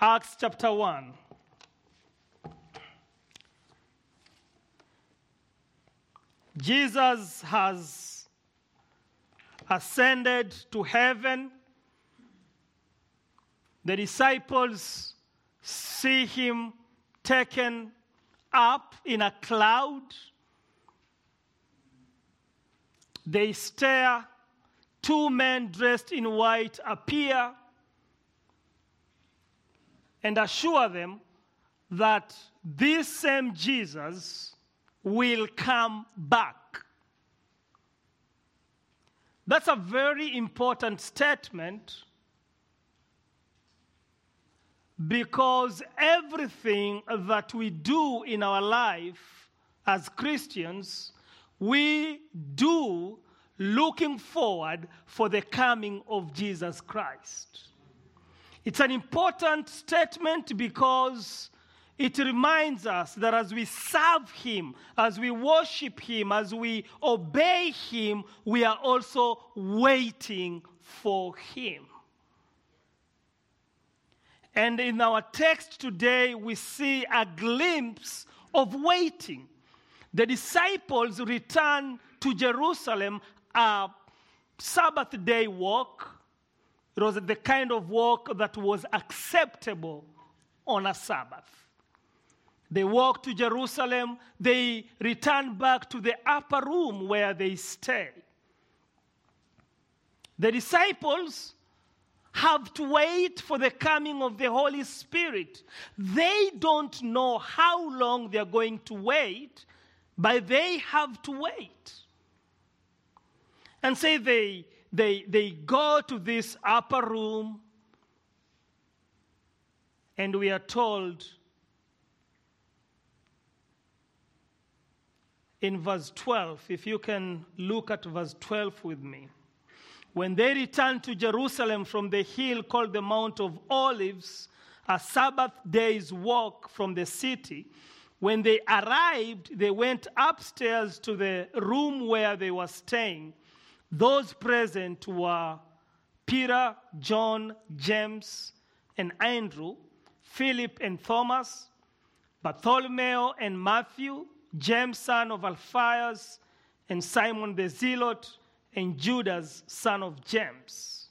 Acts chapter 1. Jesus has ascended to heaven. The disciples see him taken up in a cloud. They stare. Two men dressed in white appear and assure them that this same Jesus will come back. That's a very important statement because everything that we do in our life as Christians, we do looking forward for the coming of Jesus Christ. It's an important statement because it reminds us that as we serve Him, as we worship Him, as we obey Him, we are also waiting for Him. And in our text today, we see a glimpse of waiting. The disciples return to Jerusalem a Sabbath day walk. It was the kind of walk that was acceptable on a Sabbath. They walked to Jerusalem, they returned back to the upper room where they stay. The disciples have to wait for the coming of the Holy Spirit. They don't know how long they're going to wait, but they have to wait. And say they, they, they go to this upper room, and we are told in verse 12, if you can look at verse 12 with me. When they returned to Jerusalem from the hill called the Mount of Olives, a Sabbath day's walk from the city, when they arrived, they went upstairs to the room where they were staying. Those present were Peter, John, James, and Andrew, Philip and Thomas, Bartholomew and Matthew, James, son of Alphaeus, and Simon the Zealot, and Judas, son of James.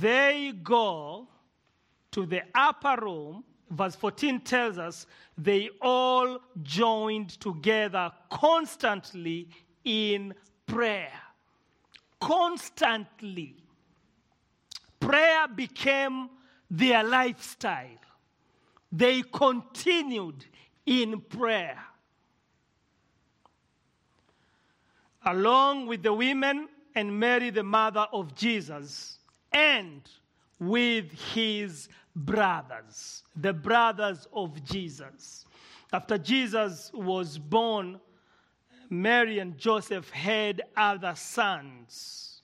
They go to the upper room. Verse 14 tells us they all joined together constantly in prayer. Constantly. Prayer became their lifestyle they continued in prayer. Along with the women and Mary, the mother of Jesus, and with his brothers, the brothers of Jesus. After Jesus was born, Mary and Joseph had other sons.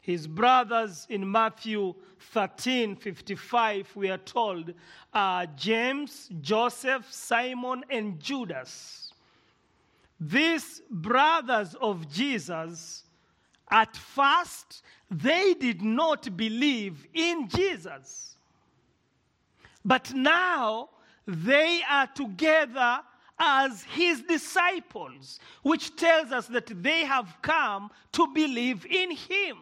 His brothers in Matthew 13 55, we are told uh, James, Joseph, Simon, and Judas. These brothers of Jesus, at first, they did not believe in Jesus. But now they are together as his disciples, which tells us that they have come to believe in him.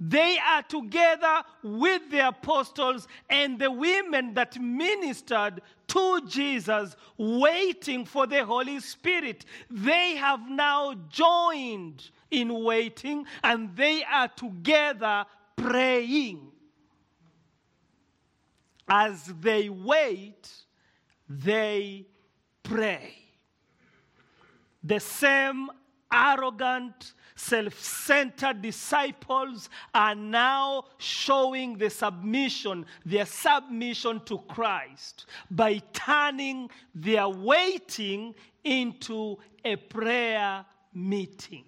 They are together with the apostles and the women that ministered to Jesus, waiting for the Holy Spirit. They have now joined in waiting and they are together praying. As they wait, they pray. The same arrogant, self centered disciples are now showing the submission, their submission to Christ by turning their waiting into a prayer meeting.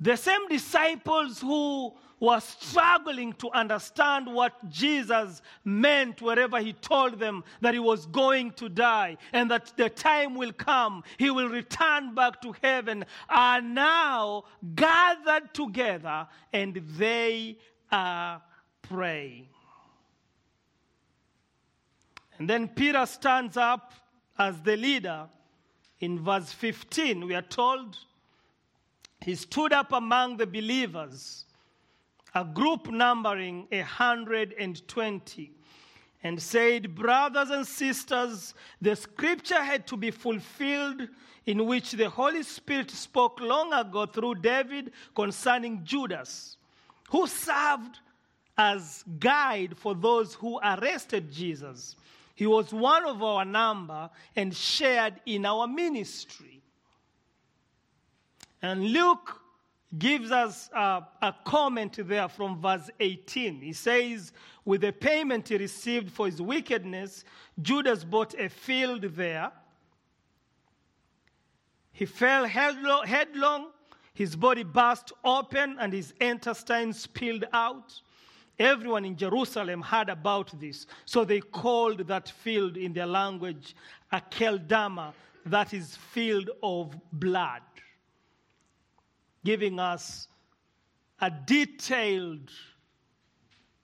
The same disciples who were struggling to understand what Jesus meant wherever he told them that he was going to die and that the time will come, he will return back to heaven, are now gathered together and they are praying. And then Peter stands up as the leader. In verse 15, we are told he stood up among the believers, a group numbering a 120, and said, Brothers and sisters, the scripture had to be fulfilled in which the Holy Spirit spoke long ago through David concerning Judas, who served as guide for those who arrested Jesus. He was one of our number and shared in our ministry. And Luke gives us a, a, comment there from verse 18. He says, With the payment he received for his wickedness, Judas bought a field there. He fell headlong, his body burst open, and his intestines spilled out. Everyone in Jerusalem heard about this. So they called that field in their language Akeldama, that is, field of blood, giving us a detailed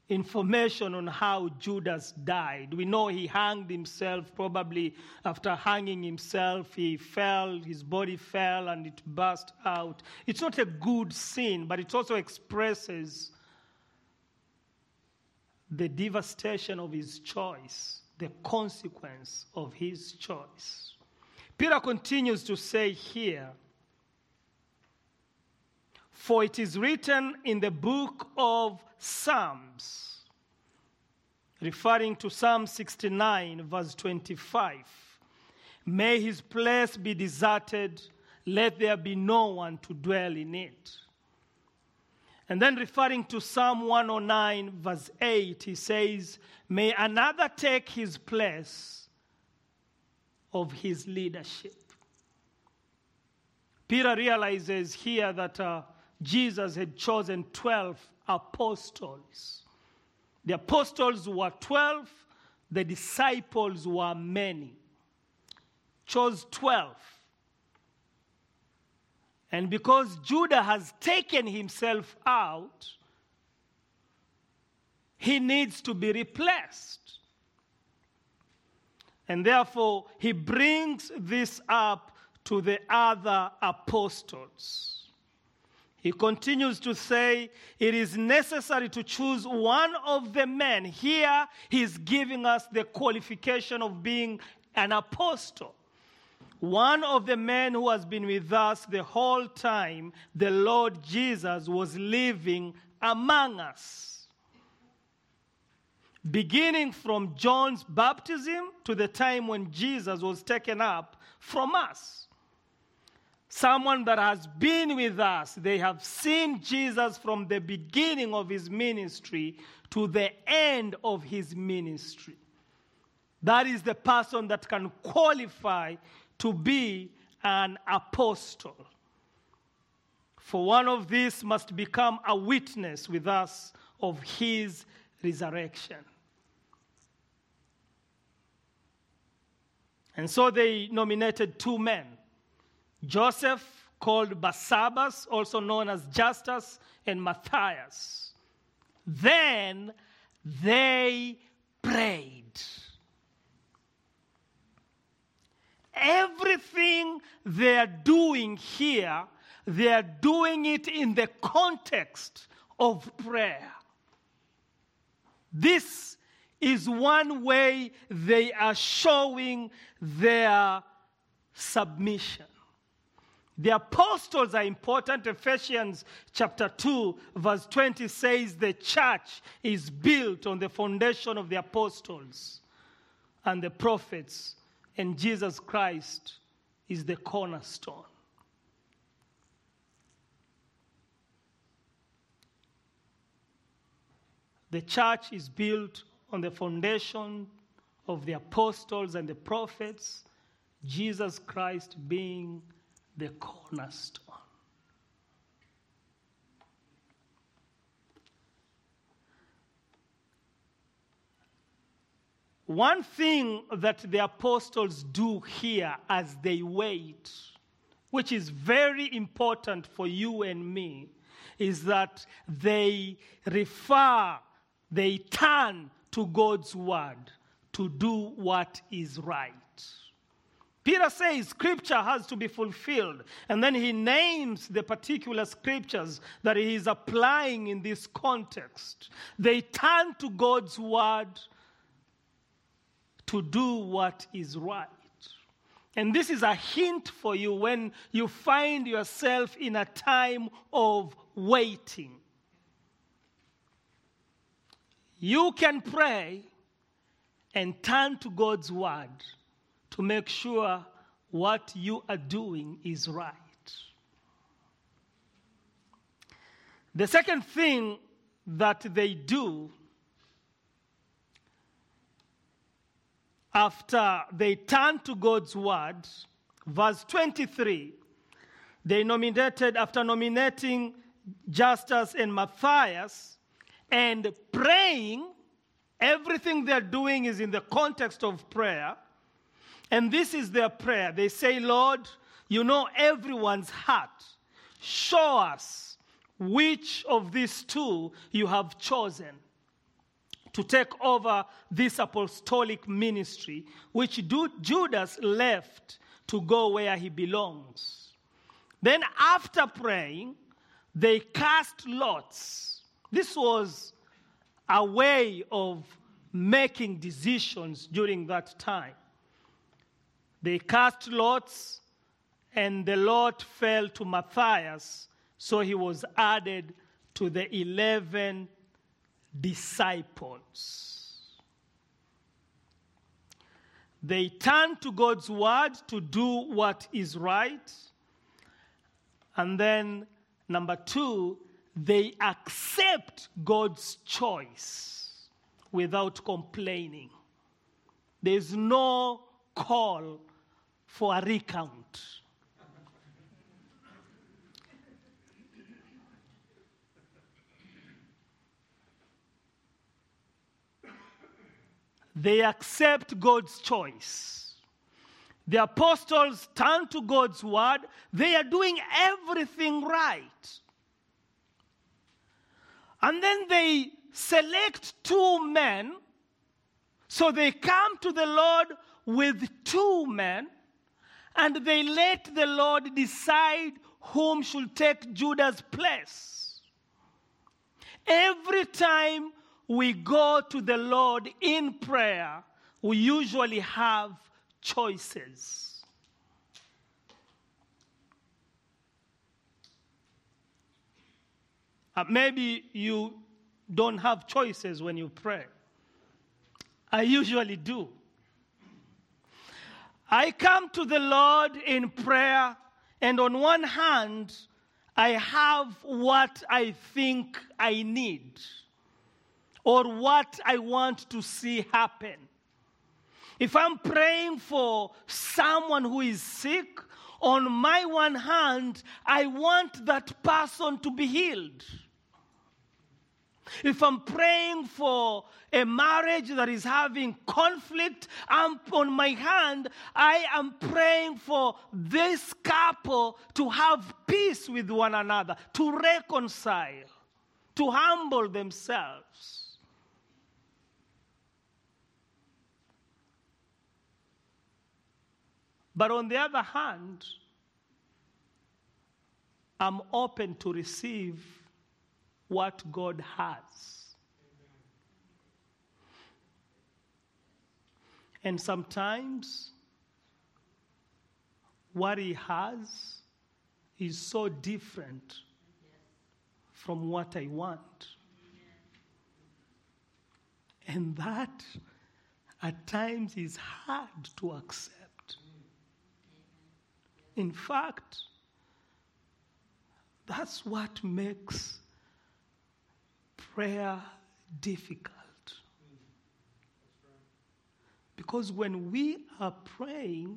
information on how Judas died. We know he hanged himself, probably after hanging himself, he fell, his body fell, and it burst out. It's not a good scene, but it also expresses the devastation of his choice, the consequence of his choice. Peter continues to say here, For it is written in the book of Psalms, referring to Psalm 69, verse 25 May his place be deserted, let there be no one to dwell in it. And then referring to Psalm 109, verse 8, he says, May another take his place of his leadership. Peter realizes here that uh, Jesus had chosen 12 apostles. The apostles were 12, the disciples were many. Chose 12. And because Judah has taken himself out, he needs to be replaced. And therefore, he brings this up to the other apostles. He continues to say, It is necessary to choose one of the men. Here, he's giving us the qualification of being an apostle. One of the men who has been with us the whole time, the Lord Jesus, was living among us. Beginning from John's baptism to the time when Jesus was taken up from us. Someone that has been with us, they have seen Jesus from the beginning of his ministry to the end of his ministry. That is the person that can qualify to be an apostle. For one of these must become a witness with us of his resurrection. And so they nominated two men Joseph, called Barsabbas, also known as Justus, and Matthias. Then they prayed. everything they're doing here, they're doing it in the context of prayer. This is one way they are showing their submission. The apostles are important. Ephesians chapter 2, verse 20 says the church is built on the foundation of the apostles and the prophets and Jesus Christ is the cornerstone. The church is built on the foundation of the apostles and the prophets, Jesus Christ being the cornerstone. One thing that the apostles do here as they wait, which is very important for you and me, is that they refer, they turn to God's word to do what is right. Peter says scripture has to be fulfilled, and then he names the particular scriptures that he is applying in this context. They turn to God's word to do what is right. And this is a hint for you when you find yourself in a time of waiting. You can pray and turn to God's word to make sure what you are doing is right. The second thing that they do after they turn to God's word, verse 23, they nominated, after nominating Justus and Matthias and praying, everything they're doing is in the context of prayer. And this is their prayer. They say, Lord, you know everyone's heart. Show us which of these two you have chosen to take over this apostolic ministry, which Judas left to go where he belongs. Then, after praying, they cast lots. This was a way of making decisions during that time. They cast lots, and the lot fell to Matthias, so he was added to the 11 disciples. They turn to God's word to do what is right. And then, number two, they accept God's choice without complaining. There's no call for a recount. they accept God's choice. The apostles turn to God's word, they are doing everything right. And then they select two men. So they come to the Lord with two men, and they let the Lord decide whom should take Judas' place. Every time we go to the Lord in prayer, we usually have choices. Uh, maybe you don't have choices when you pray. I usually do. I come to the Lord in prayer, and on one hand, I have what I think I need or what I want to see happen. If I'm praying for someone who is sick, on my one hand, I want that person to be healed. If I'm praying for a marriage that is having conflict, I'm on my hand, I am praying for this couple to have peace with one another, to reconcile, to humble themselves. But on the other hand, I'm open to receive what God has. And sometimes what He has is so different from what I want. And that at times is hard to accept. In fact, that's what makes prayer difficult. Because when we are praying,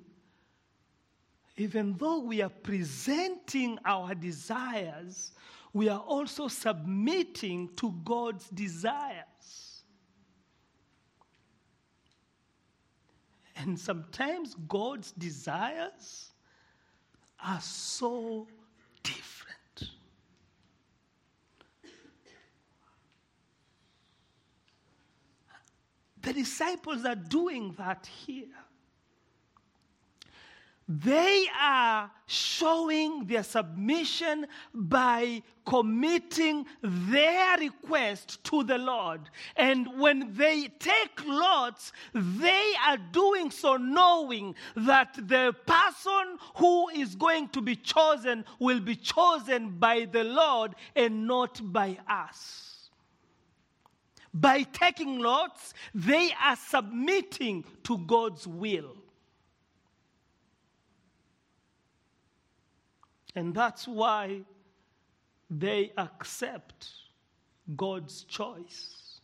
even though we are presenting our desires, we are also submitting to God's desires. And sometimes God's desires are so different. The disciples are doing that here. They are showing their submission by committing their request to the Lord. And when they take lots, they are doing so knowing that the person who is going to be chosen will be chosen by the Lord and not by us. By taking lots, they are submitting to God's will. And that's why they accept God's choice.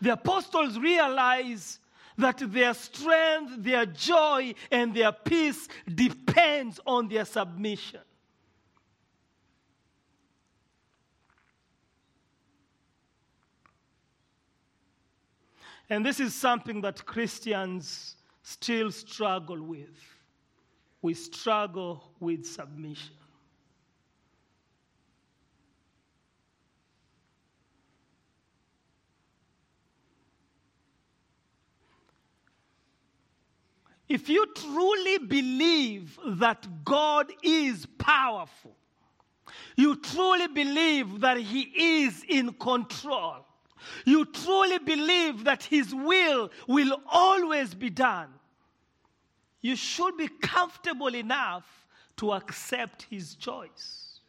The apostles realize that their strength, their joy, and their peace depends on their submission. And this is something that Christians still struggle with we struggle with submission. If you truly believe that God is powerful, you truly believe that He is in control, you truly believe that His will will always be done, you should be comfortable enough to accept his choice.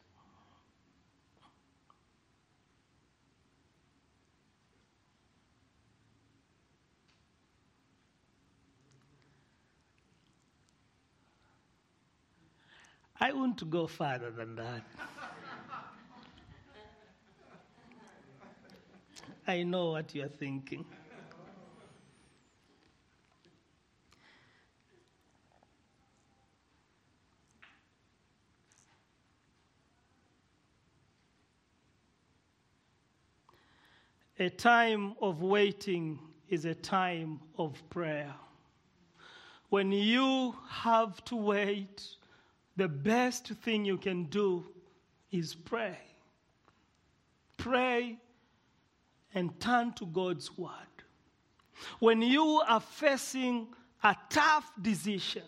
I want to go further than that. I know what you're thinking. A time of waiting is a time of prayer. When you have to wait, the best thing you can do is pray. Pray and turn to God's word. When you are facing a tough decision,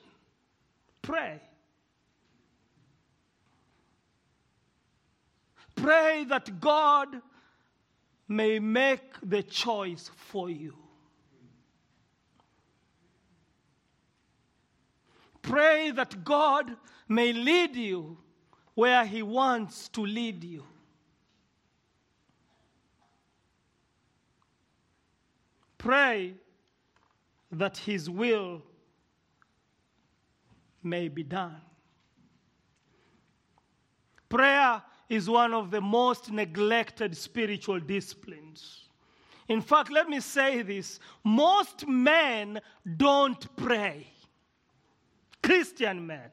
pray. Pray that God may make the choice for you. Pray that God may lead you where He wants to lead you. Pray that His will may be done. Prayer is one of the most neglected spiritual disciplines. In fact, let me say this most men don't pray. Christian men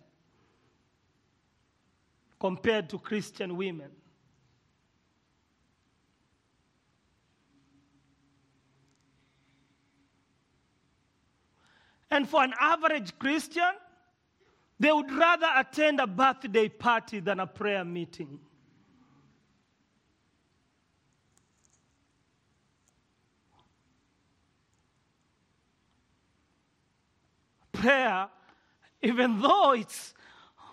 compared to Christian women. And for an average Christian, they would rather attend a birthday party than a prayer meeting. prayer, even though it's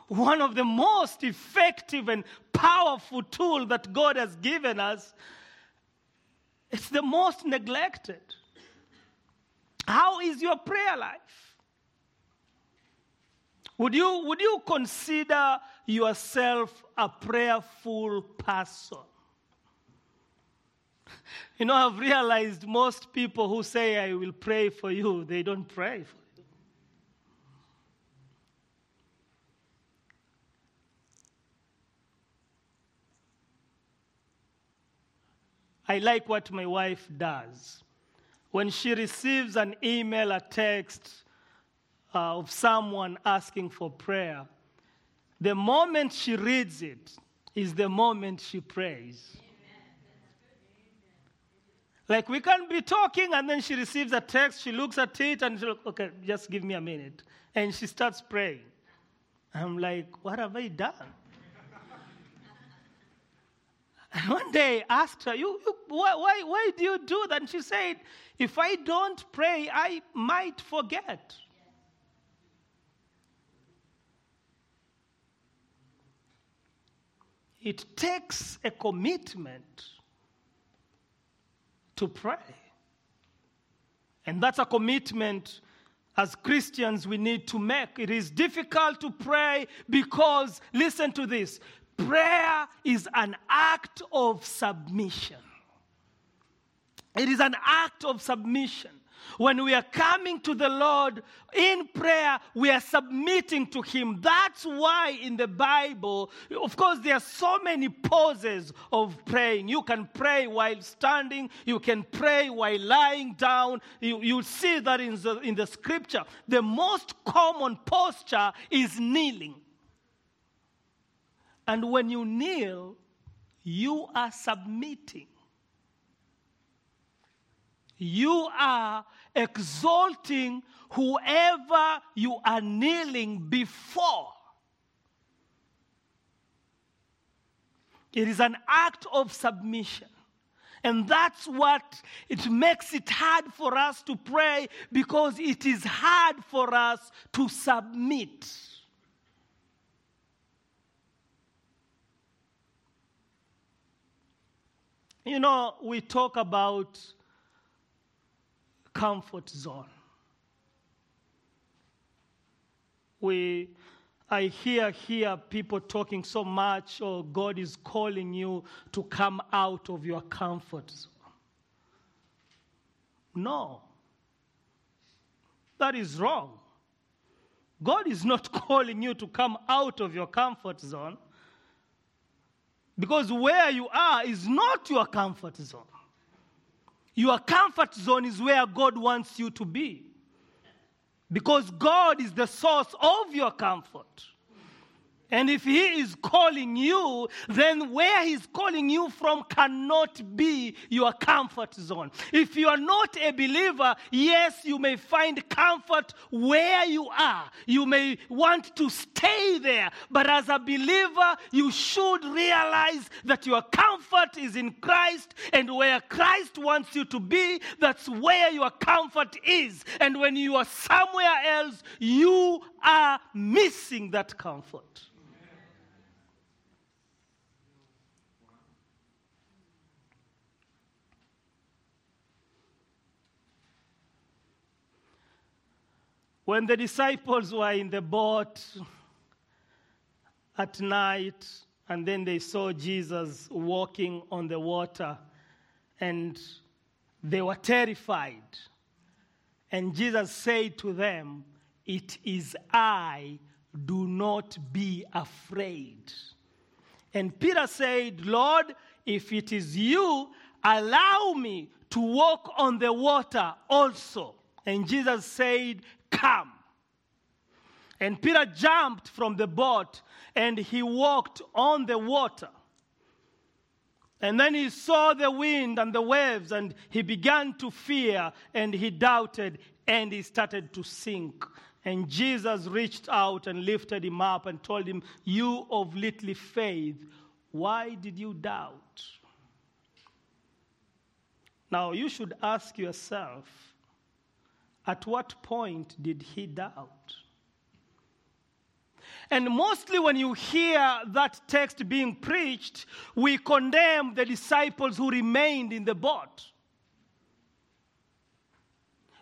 one of the most effective and powerful tool that God has given us, it's the most neglected. How is your prayer life? Would you, would you consider yourself a prayerful person? You know, I've realized most people who say, I will pray for you, they don't pray for you. I like what my wife does. When she receives an email, a text uh, of someone asking for prayer, the moment she reads it is the moment she prays. Like we can be talking and then she receives a text, she looks at it and she's like, okay, just give me a minute. And she starts praying. I'm like, what have I done? And one day I asked her, you, you, why, why, why do you do that? And she said, if I don't pray, I might forget. It takes a commitment to pray. And that's a commitment as Christians we need to make. It is difficult to pray because, listen to this prayer is an act of submission. It is an act of submission. When we are coming to the Lord in prayer, we are submitting to Him. That's why in the Bible, of course, there are so many poses of praying. You can pray while standing, you can pray while lying down. You, you see that in the, in the scripture. The most common posture is kneeling. And when you kneel, you are submitting you are exalting whoever you are kneeling before. It is an act of submission. And that's what it makes it hard for us to pray because it is hard for us to submit. You know, we talk about comfort zone. We, I hear here people talking so much, oh, God is calling you to come out of your comfort zone. No, that is wrong. God is not calling you to come out of your comfort zone because where you are is not your comfort zone. Your comfort zone is where God wants you to be. Because God is the source of your comfort. And if He is calling you, then where He's calling you from cannot be your comfort zone. If you are not a believer, yes, you may find comfort where you are. You may want to stay there. But as a believer, you should realize that your comfort is in Christ, and where Christ wants you to be, that's where your comfort is. And when you are somewhere else, you are missing that comfort. When the disciples were in the boat at night, and then they saw Jesus walking on the water, and they were terrified. And Jesus said to them, It is I, do not be afraid. And Peter said, Lord, if it is you, allow me to walk on the water also. And Jesus said, And Peter jumped from the boat and he walked on the water. And then he saw the wind and the waves and he began to fear and he doubted and he started to sink. And Jesus reached out and lifted him up and told him, You of little faith, why did you doubt? Now you should ask yourself, at what point did he doubt? And mostly when you hear that text being preached, we condemn the disciples who remained in the boat.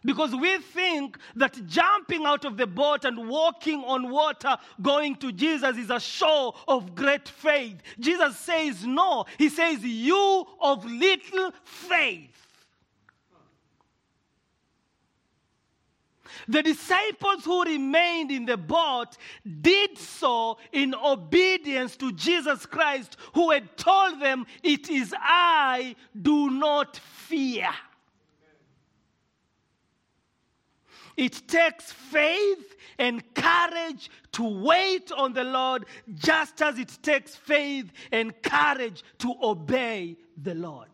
Because we think that jumping out of the boat and walking on water, going to Jesus, is a show of great faith. Jesus says, No. He says, You of little faith. The disciples who remained in the boat did so in obedience to Jesus Christ, who had told them, It is I, do not fear. It takes faith and courage to wait on the Lord, just as it takes faith and courage to obey the Lord.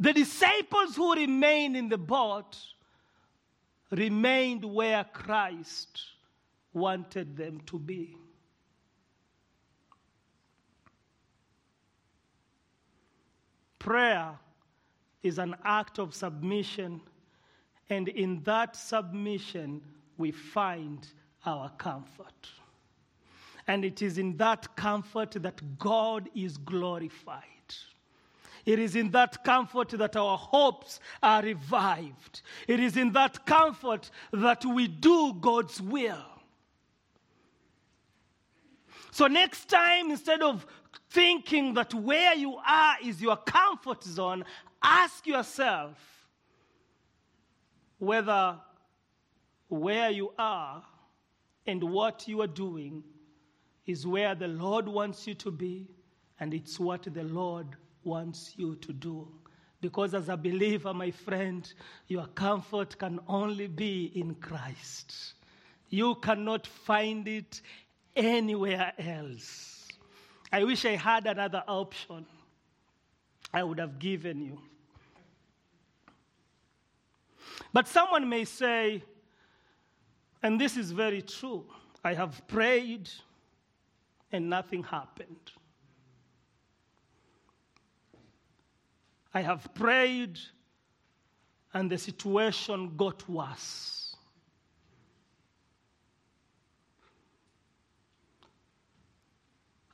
The disciples who remained in the boat remained where Christ wanted them to be. Prayer is an act of submission, and in that submission, we find our comfort. And it is in that comfort that God is glorified. It is in that comfort that our hopes are revived. It is in that comfort that we do God's will. So, next time, instead of thinking that where you are is your comfort zone, ask yourself whether where you are and what you are doing is where the Lord wants you to be, and it's what the Lord wants you to do. Because as a believer, my friend, your comfort can only be in Christ. You cannot find it anywhere else. I wish I had another option. I would have given you. But someone may say, and this is very true I have prayed and nothing happened. I have prayed and the situation got worse.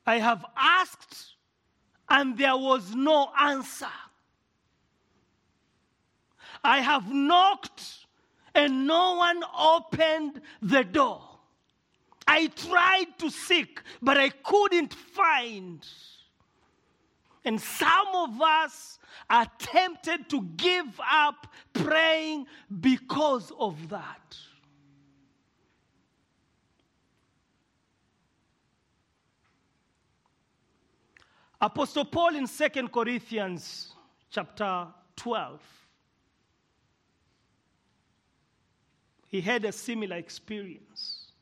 I have asked and there was no answer. I have knocked and no one opened the door. I tried to seek, but I couldn't find. And some of us are tempted to give up praying because of that. Apostle Paul in 2 Corinthians chapter 12 he had a similar experience.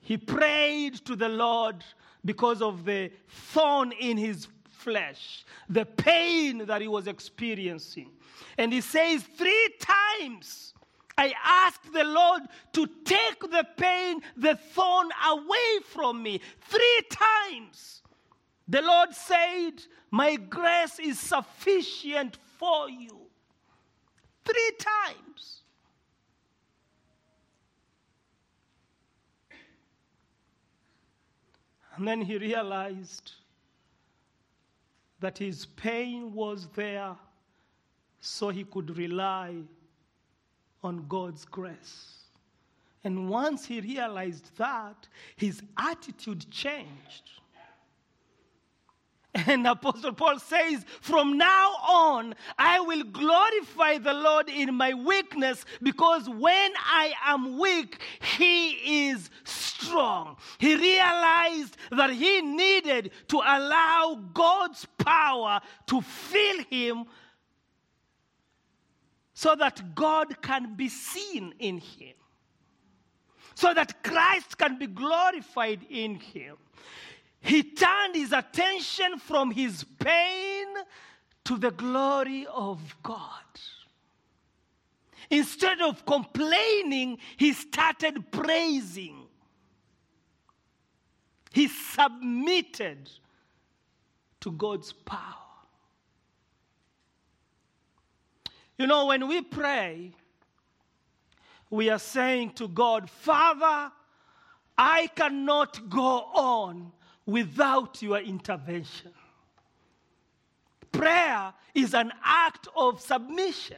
He prayed to the Lord because of the thorn in his flesh, the pain that he was experiencing. And he says, Three times I asked the Lord to take the pain, the thorn away from me. Three times. The Lord said, My grace is sufficient for you. Three times. And then he realized that his pain was there so he could rely on God's grace. And once he realized that, his attitude changed. And Apostle Paul says, From now on, I will glorify the Lord in my weakness because when I am weak, He is strong. He realized that he needed to allow God's power to fill him so that God can be seen in him, so that Christ can be glorified in him. He turned his attention from his pain to the glory of God. Instead of complaining, he started praising. He submitted to God's power. You know, when we pray, we are saying to God, Father, I cannot go on without your intervention. Prayer is an act of submission.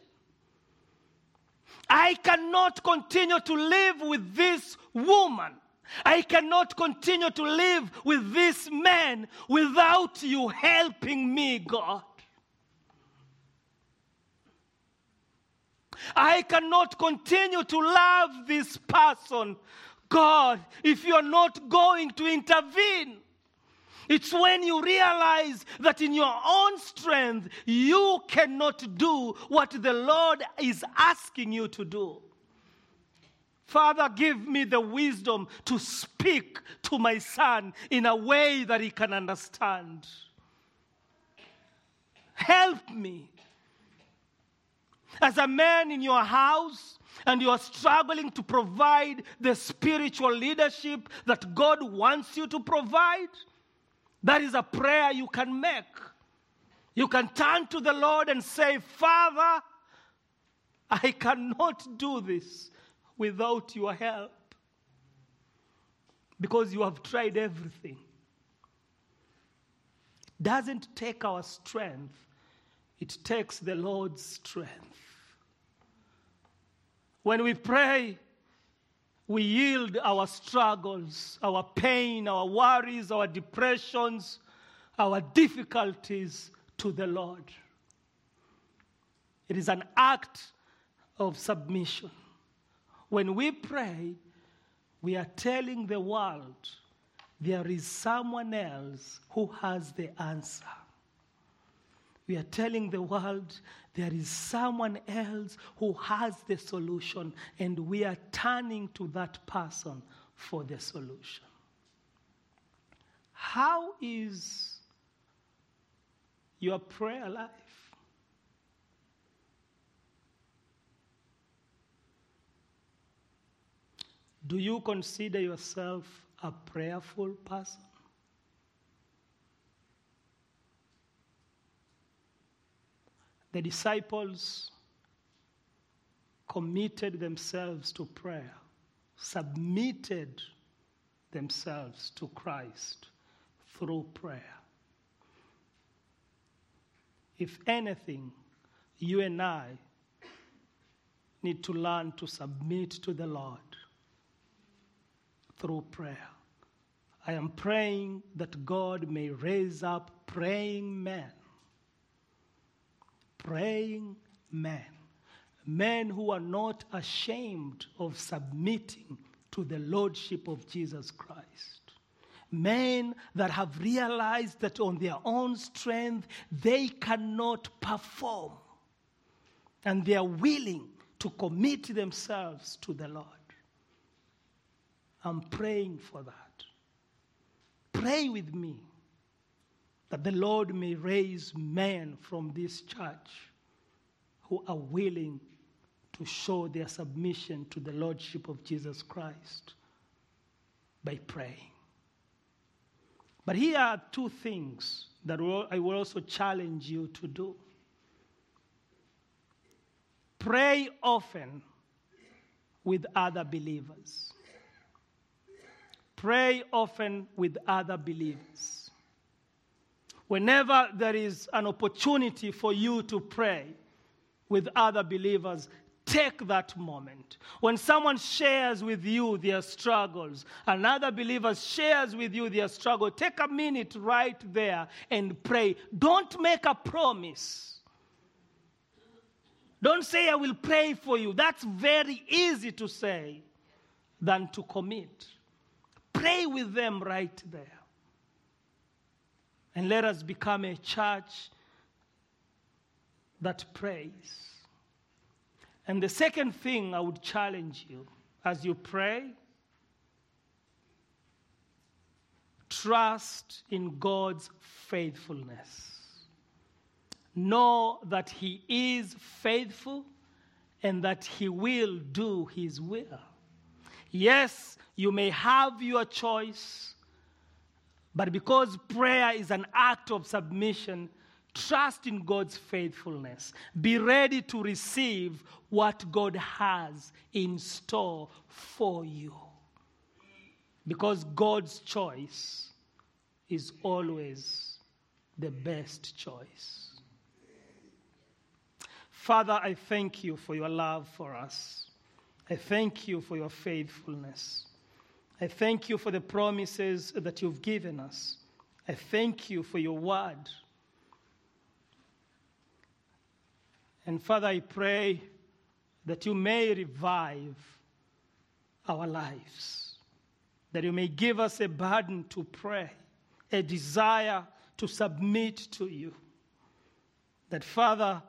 I cannot continue to live with this woman. I cannot continue to live with this man without you helping me, God. I cannot continue to love this person, God, if you're not going to intervene. It's when you realize that in your own strength, you cannot do what the Lord is asking you to do. Father, give me the wisdom to speak to my son in a way that he can understand. Help me. As a man in your house, and you are struggling to provide the spiritual leadership that God wants you to provide, that is a prayer you can make. You can turn to the Lord and say, Father, I cannot do this without your help because you have tried everything. Doesn't take our strength, it takes the Lord's strength. When we pray, we yield our struggles, our pain, our worries, our depressions, our difficulties to the Lord. It is an act of submission. When we pray, we are telling the world there is someone else who has the answer. We are telling the world there is someone else who has the solution, and we are turning to that person for the solution. How is your prayer life? Do you consider yourself a prayerful person? The disciples committed themselves to prayer, submitted themselves to Christ through prayer. If anything, you and I need to learn to submit to the Lord through prayer. I am praying that God may raise up praying men. Praying men. Men who are not ashamed of submitting to the Lordship of Jesus Christ. Men that have realized that on their own strength they cannot perform. And they are willing to commit themselves to the Lord. I'm praying for that. Pray with me that the Lord may raise men from this church who are willing to show their submission to the Lordship of Jesus Christ by praying. But here are two things that I will also challenge you to do. Pray often with other believers. Pray often with other believers. Whenever there is an opportunity for you to pray with other believers, take that moment. When someone shares with you their struggles, another believer shares with you their struggle, take a minute right there and pray. Don't make a promise. Don't say, I will pray for you. That's very easy to say than to commit. Pray with them right there. And let us become a church that prays. And the second thing I would challenge you as you pray trust in God's faithfulness. Know that He is faithful and that He will do His will. Yes, you may have your choice, but because prayer is an act of submission, trust in God's faithfulness. Be ready to receive what God has in store for you. Because God's choice is always the best choice. Father, I thank you for your love for us. I thank you for your faithfulness. I thank you for the promises that you've given us. I thank you for your word. And Father, I pray that you may revive our lives, that you may give us a burden to pray, a desire to submit to you. That, Father,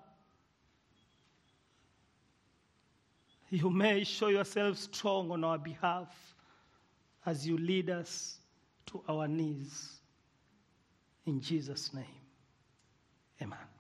you may show yourself strong on our behalf as you lead us to our knees. In Jesus' name, amen.